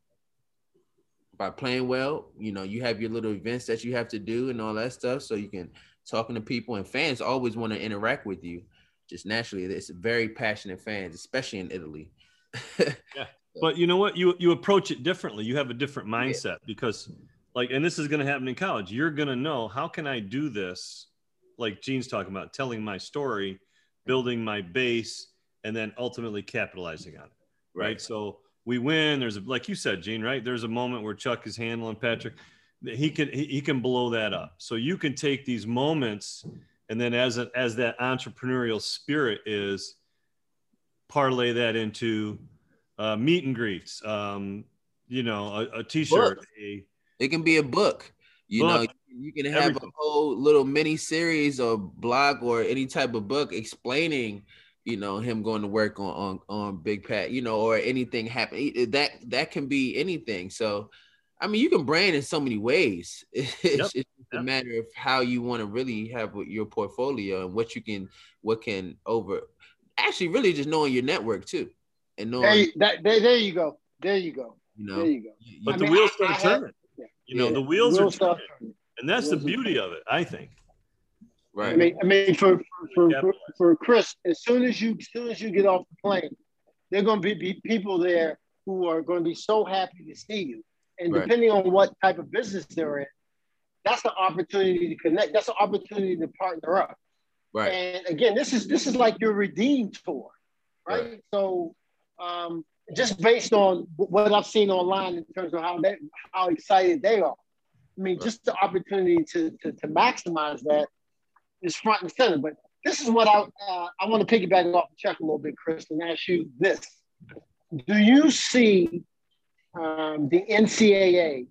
by playing well. You know, you have your little events that you have to do and all that stuff, so you can talking to people, and fans always want to interact with you. Just naturally, it's very passionate fans, especially in Italy. yeah. But you know what? You you approach it differently. You have a different mindset yeah. because, like, and this is going to happen in college. You're going to know how can I do this, like Gene's talking about, telling my story, building my base, and then ultimately capitalizing on it. Right. right? So we win. There's a, like you said, Gene. Right. There's a moment where Chuck is handling Patrick he can he can blow that up. So you can take these moments and then as a, as that entrepreneurial spirit is parlay that into uh, meet and greets. Um, you know, a a t-shirt. A, it can be a book. You book, know, you can have everything. a whole little mini series or blog or any type of book explaining you know him going to work on on, on big pat you know or anything happen that that can be anything so I mean, you can brand in so many ways. It's, yep. it's. A matter of how you want to really have your portfolio and what you can, what can over. Actually, really just knowing your network too, and knowing there, that, there, there you go, there you go, you know, there you go. But I the mean, wheels start turning. Yeah. You know, yeah. the wheels, the are turning. turning. and that's the, the beauty of it, I think. Right. I mean, I mean, for for, for, for Chris, as soon as you as soon as you get off the plane, there are going to be, be people there who are going to be so happy to see you and right. depending on what type of business they're in, that's the opportunity to connect. That's an opportunity to partner up. Right. And again, this is this is like your redeem tour, right? right. So um, just based on what I've seen online in terms of how they how excited they are. I mean, right. just the opportunity to, to, to maximize that is front and center. But this is what I uh, I want to piggyback off the check a little bit, Chris, and ask you this: Do you see um, the NCAA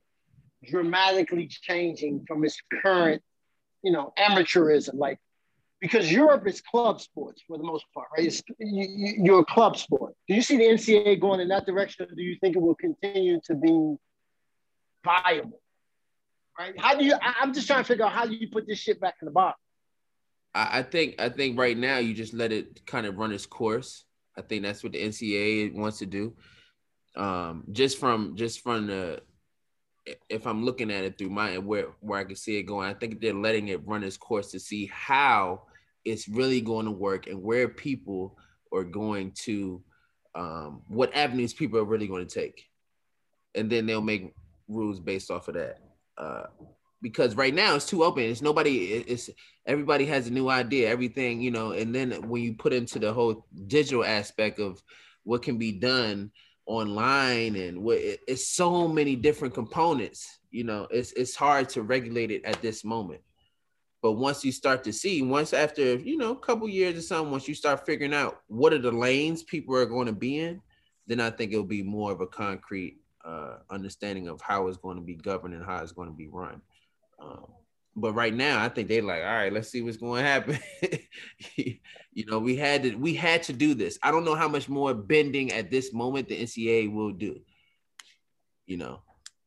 dramatically changing from its current, you know, amateurism. Like, because Europe is club sports for the most part, right? It's, you, are a club sport. Do you see the NCAA going in that direction, do you think it will continue to be viable? Right? How do you? I, I'm just trying to figure out how do you put this shit back in the box. I, I think I think right now you just let it kind of run its course. I think that's what the NCAA wants to do um, just from just from the if I'm looking at it through my where where I can see it going, I think they're letting it run its course to see how it's really going to work and where people are going to um, what avenues people are really going to take, and then they'll make rules based off of that. Uh, because right now it's too open. It's nobody. It's everybody has a new idea. Everything you know, and then when you put into the whole digital aspect of what can be done online and what it's so many different components. You know, it's it's hard to regulate it at this moment. But once you start to see, once after you know a couple years or something, once you start figuring out what are the lanes people are going to be in, then I think it'll be more of a concrete uh, understanding of how it's going to be governed and how it's going to be run. Um, but right now, I think they're like, all right, let's see what's going to happen. you know, we had to we had to do this. I don't know how much more bending at this moment the NCAA will do. You know,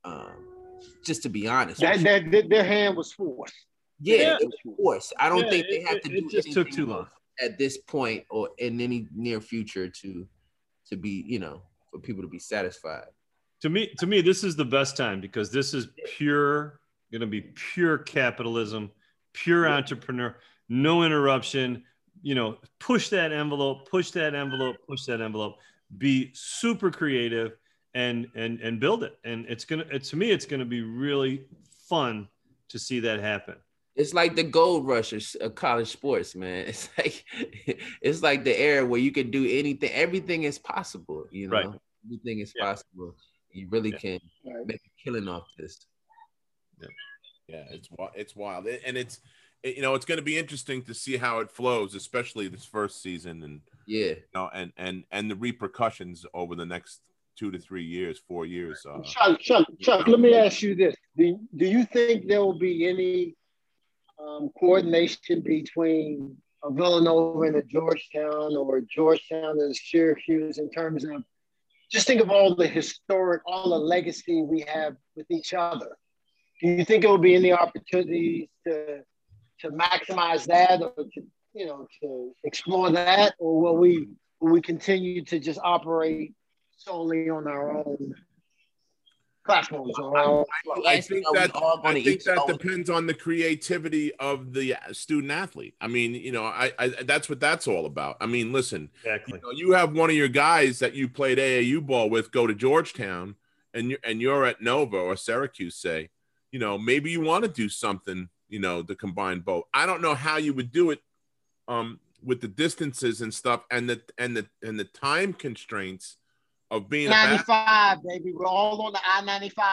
um, just to be honest, that, that, their hand was forced. Yeah, yeah. of course. I don't yeah, think they have it, to do. It just took too long at this point or in any near future to to be, you know, for people to be satisfied. To me, to me, this is the best time because this is pure, going to be pure capitalism, pure yeah. entrepreneur, no interruption. You know, push that envelope, push that envelope, push that envelope. Be super creative and and and build it. And it's gonna, it, to me, it's going to be really fun to see that happen it's like the gold rush of college sports, man. It's like it's like the era where you can do anything, everything is possible, you know. Right. Everything is yeah. possible. You really yeah. can make a killing off this. Yeah, yeah, it's it's wild, and it's you know it's going to be interesting to see how it flows, especially this first season, and yeah, you know, and and and the repercussions over the next two to three years, four years. Uh, Chuck, Chuck, Chuck, let me ask you this: Do do you think there will be any um, coordination between a Villanova and a Georgetown or Georgetown and Syracuse in terms of just think of all the historic, all the legacy we have with each other. Do you think it will be any opportunities to to maximize that or to you know to explore that, or will we will we continue to just operate solely on our own platforms I, I, think that, I think that depends on the creativity of the student athlete. I mean, you know, I, I that's what that's all about. I mean, listen, exactly. you, know, you have one of your guys that you played AAU ball with go to Georgetown, and you and you're at Nova or Syracuse, say, you know, maybe you want to do something, you know, to combine both. I don't know how you would do it, um, with the distances and stuff, and the and the and the time constraints of being 95, baby. We're all on the I 95.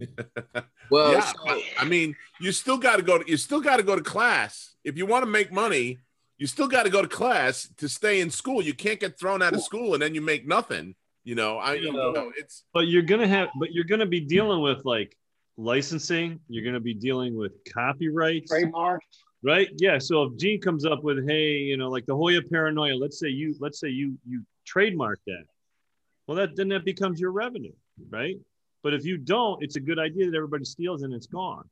well, yeah, so, I mean, you still got to go to you still got to go to class if you want to make money. You still got to go to class to stay in school. You can't get thrown out of school and then you make nothing. You know, I you know, it's. But you're gonna have, but you're gonna be dealing with like licensing. You're gonna be dealing with copyrights, trademarks right? Yeah. So if Gene comes up with, hey, you know, like the Hoya paranoia, let's say you, let's say you, you trademark that well, that then that becomes your revenue, right? But if you don't, it's a good idea that everybody steals and it's gone.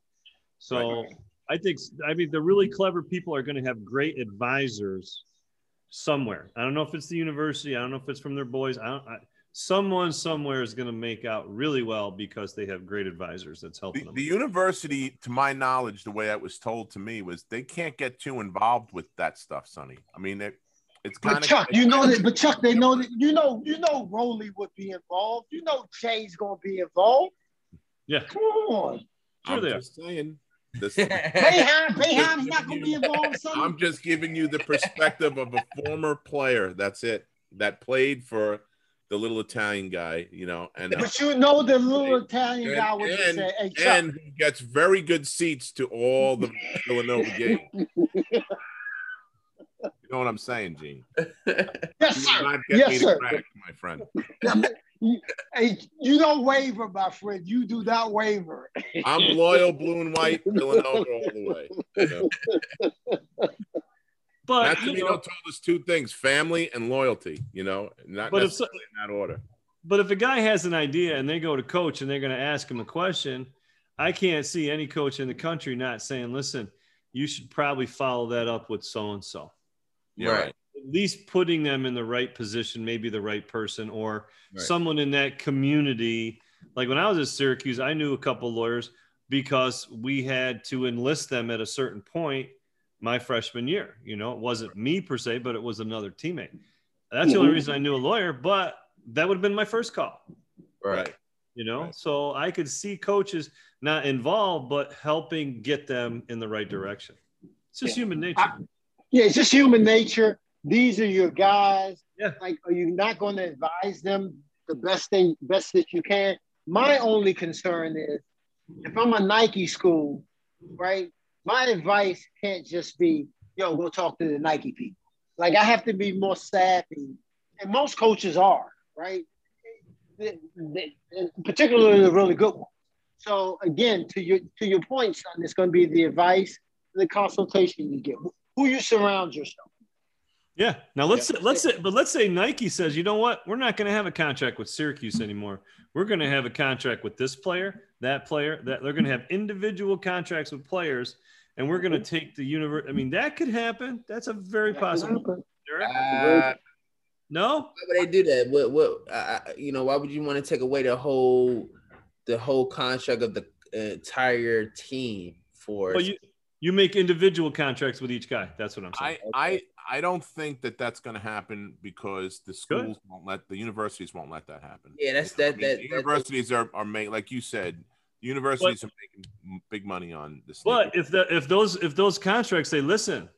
So right. I think I mean the really clever people are going to have great advisors somewhere. I don't know if it's the university. I don't know if it's from their boys. I don't. I, someone somewhere is going to make out really well because they have great advisors that's helping the, them. The university, to my knowledge, the way it was told to me was they can't get too involved with that stuff, Sonny. I mean, they, it's kind but Chuck, you know that. But Chuck, they know that. You know, you know, Rollie would be involved. You know, Jay's gonna be involved. Yeah. Come on. Sure, I'm just saying. This, Boeheim, Boeheim's not gonna be involved. I'm just giving you the perspective of a former player. That's it. That played for the little Italian guy, you know, and uh, but you know the little and, Italian and, guy would and, say, hey, and gets very good seats to all the Villanova games. You know what I'm saying, Gene? yes, sir. yes, sir. Crack, my friend. hey, you don't waver, my friend. You do not waver. I'm loyal, blue and white, Villanova all the way. You know? But Matt know, told us two things: family and loyalty. You know, not but necessarily if, in that order. But if a guy has an idea and they go to coach and they're going to ask him a question, I can't see any coach in the country not saying, "Listen, you should probably follow that up with so and so." Right. At least putting them in the right position, maybe the right person or right. someone in that community. Like when I was at Syracuse, I knew a couple lawyers because we had to enlist them at a certain point my freshman year. You know, it wasn't me per se, but it was another teammate. That's the only reason I knew a lawyer, but that would have been my first call. Right. You know, Right. so I could see coaches not involved, but helping get them in the right direction. It's just Yeah. human nature. I- Yeah, it's just human nature. These are your guys. Yeah. Like, are you not going to advise them the best thing, best that you can? My only concern is if I'm a Nike school, right? My advice can't just be, yo, go talk to the Nike people. Like, I have to be more savvy, and most coaches are, right? Particularly the really good ones. So again, to your to your point, son, it's going to be the advice, the consultation you get. Who you surround yourself. Yeah. Now let's Yeah. say, let's say, but let's say Nike says, you know what, we're not going to have a contract with Syracuse anymore. We're going to have a contract with this player, that player, that they're going to have individual contracts with players, and we're going to take the universe. I mean, that could happen. That's a very possible. Uh, No. why would they do that? What? What? Uh, you know, why would you want to take away the whole, the whole contract of the entire team for? Well, you you make individual contracts with each guy. That's what I'm saying. I, I I don't think that that's going to happen because the schools won't let the universities won't let that happen. Yeah, that's- that- I mean, that- that- universities are are made like you said. The universities are making big money on this. But if the if those if those contracts say, listen,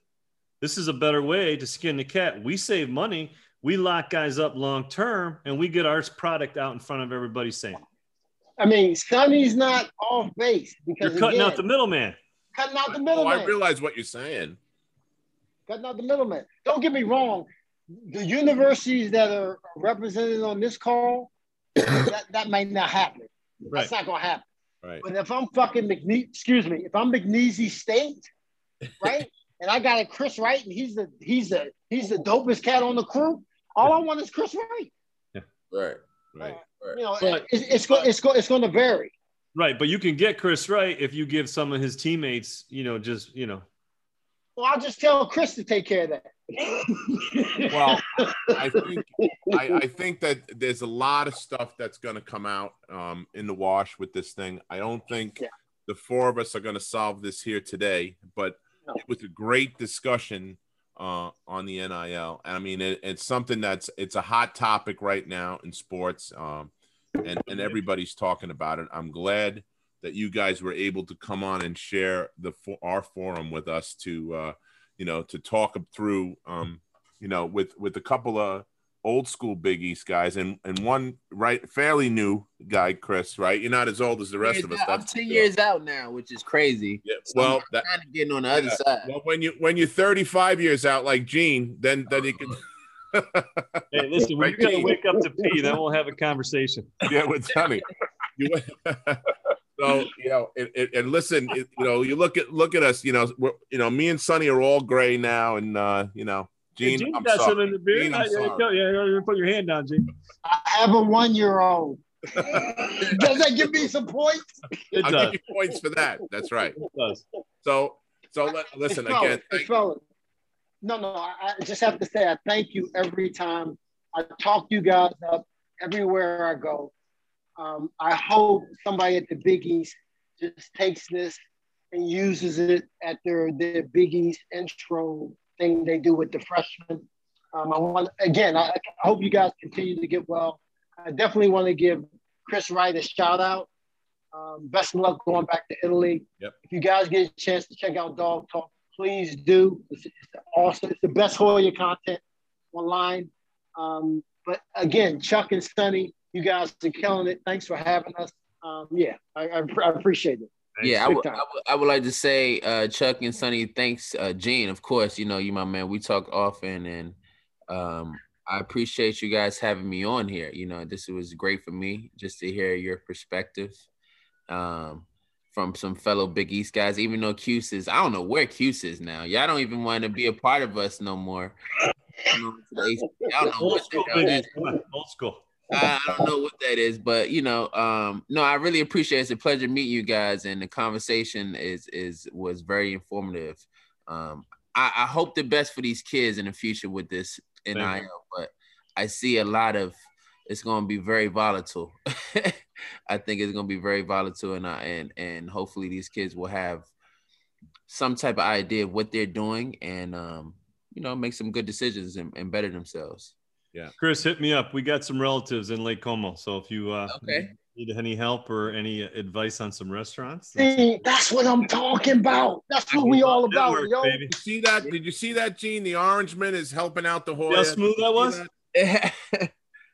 this is a better way to skin the cat. We save money. We lock guys up long term, and we get our product out in front of everybody saying, I mean, Sonny's not off base because "You're cutting again, out the middleman." cutting out the oh, middleman. I realize what you're saying. Cutting out the middleman. Don't get me wrong. The universities that are represented on this call, that, that might not happen. Right. That's not gonna happen. Right. But if I'm fucking McNe- excuse me, if I'm McNeesy State, right, and I got a Chris Wright, and he's the he's the he's the dopest cat on the crew. All I want is Chris Wright. right, uh, Right. You know, But- it's it's go, it's go, it's going to vary. Right, but you can get Chris Wright if you give some of his teammates, you know, just you know, Well, I'll just tell Chris to take care of that. Well, I think I, I think that there's a lot of stuff that's going to come out um, in the wash with this thing. I don't think Yeah. the four of us are going to solve this here today, but No. it was a great discussion uh, on the NIL. I mean, it, it's something that's it's a hot topic right now in sports, um, and and everybody's talking about it. I'm glad that you guys were able to come on and share the fo- our forum with us to uh, you know to talk through um, you know with with a couple of old school Big East guys and and one right fairly new guy, Chris. Right, you're not as old as the rest Years of us. out- I'm ten years out now, which is crazy. Yeah, So well, I'm that, kind of getting on the other side. well, when you when you're 35 years out like Gene, then then you can. hey, listen, when Right, you got to wake up to pee, then we'll have a conversation. yeah, with Tommy. You, so you know, it, it, and listen, it, you know, you look at look at us. You know, we're, you know, me and Sonny are all gray now, and uh, you know, Hey, Gene, Gene I'm got some sorry. in the beer. Gene, I'm Yeah, yeah, sorry. yeah, yeah, put your hand down, Gene. I have a one year old. Does that give me some points? It I'll does. give you points for that. That's right. It does. So, so let, listen It's again. it's thank- fellas. No, no, I, I just have to say I thank you every time I talk you guys up everywhere I go. Um, I hope somebody at the Big East just takes this and uses it at their their Big East intro thing they do with the freshmen. Um, I want again. I, I hope you guys continue to get well. I definitely want to give Chris Wright a shout out. Um, best of luck going back to Italy. Yep. If you guys get a chance to check out Dog Talk, please do. It's, it's awesome. It's the best Hoya content online. Um, but again, Chuck and Sonny, you guys are killing it. Thanks for having us. Um, yeah, I, I, I appreciate it. Yeah, I would. I would I would like to say, uh, Chuck and Sonny, thanks, uh, Gene. Of course, you know you my man. We talk often, and um, I appreciate you guys having me on here. You know, this was great for me just to hear your perspective um, from some fellow Big East guys. Even though Cuse is, I don't know where Cuse is now. Y'all don't even want to be a part of us no more. I don't know, to the ACC. I don't know Old school, hell that baby. Come on, old school. I, I don't know what that is, but you know, um, no, I really appreciate it. It's a pleasure meeting you guys, and the conversation is is was very informative. Um, I, I hope the best for these kids in the future with this NIL, but I see a lot of it's going to be very volatile. I think it's going to be very volatile, and I, and and hopefully these kids will have some type of idea of what they're doing, and um, you know, make some good decisions and, and better themselves. Chris, hit me up. We got some relatives in Lake Como, so if you uh, Okay. Need any help or any advice on some restaurants? See, that's what I'm talking about. That's what we all about, Network, yo. baby. You see that? Did you see that, Gene? The orange man is helping out the Hoya. how smooth that was? that?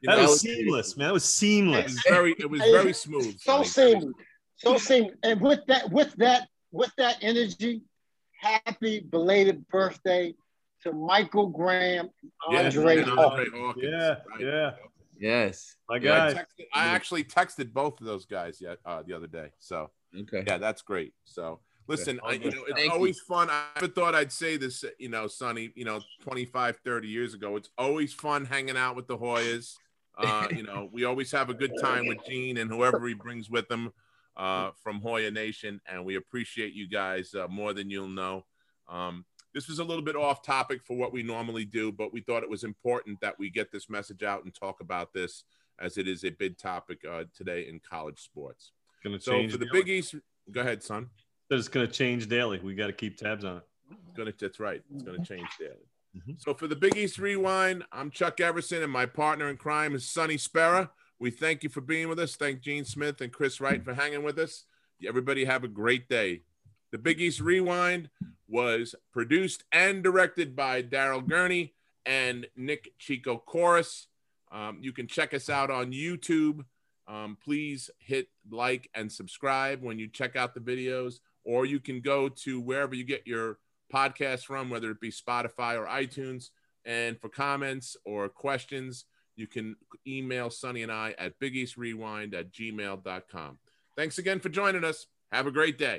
That know, was seamless, man. That was seamless. It was seamless. very, it was very smooth. So Sonny. seamless, so seamless. And with that, with that, with that energy, happy belated birthday to Michael Graham, Yeah, Andre and Hawkins. Andre Hawkins. Yeah, Right. yeah. yes. My Yeah, I, texted, I actually texted both of those guys yet uh, the other day. So Okay. yeah, that's great. So listen, I, you know, it's Thank you. always fun. I never thought I'd say this, you know, Sonny, you know, 25, 30 years ago. It's always fun hanging out with the Hoyas. Uh, you know, we always have a good time with Gene and whoever he brings with him uh, from Hoya Nation. And we appreciate you guys uh, more than you'll know. Um, this was a little bit off topic for what we normally do, but we thought it was important that we get this message out and talk about this as it is a big topic uh, today in college sports. Gonna So change for the daily. Big East, go ahead, son. It's gonna change daily. We got to keep tabs on it. It's gonna. That's right. It's gonna change daily. Mhm. So for the Big East Rewind, I'm Chuck Everson, and my partner in crime is Sonny Spera. We thank you for being with us. Thank Gene Smith and Chris Wright for hanging with us. Everybody have a great day. The Big East Rewind was produced and directed by Daryl Gurney and Nick Chico Chorus. Um, you can check us out on YouTube. Um, please hit like and subscribe when you check out the videos, or you can go to wherever you get your podcast from, whether it be Spotify or iTunes. And for comments or questions, you can email Sonny and I at bigeastrewind at gmail.com. Thanks again for joining us. Have a great day.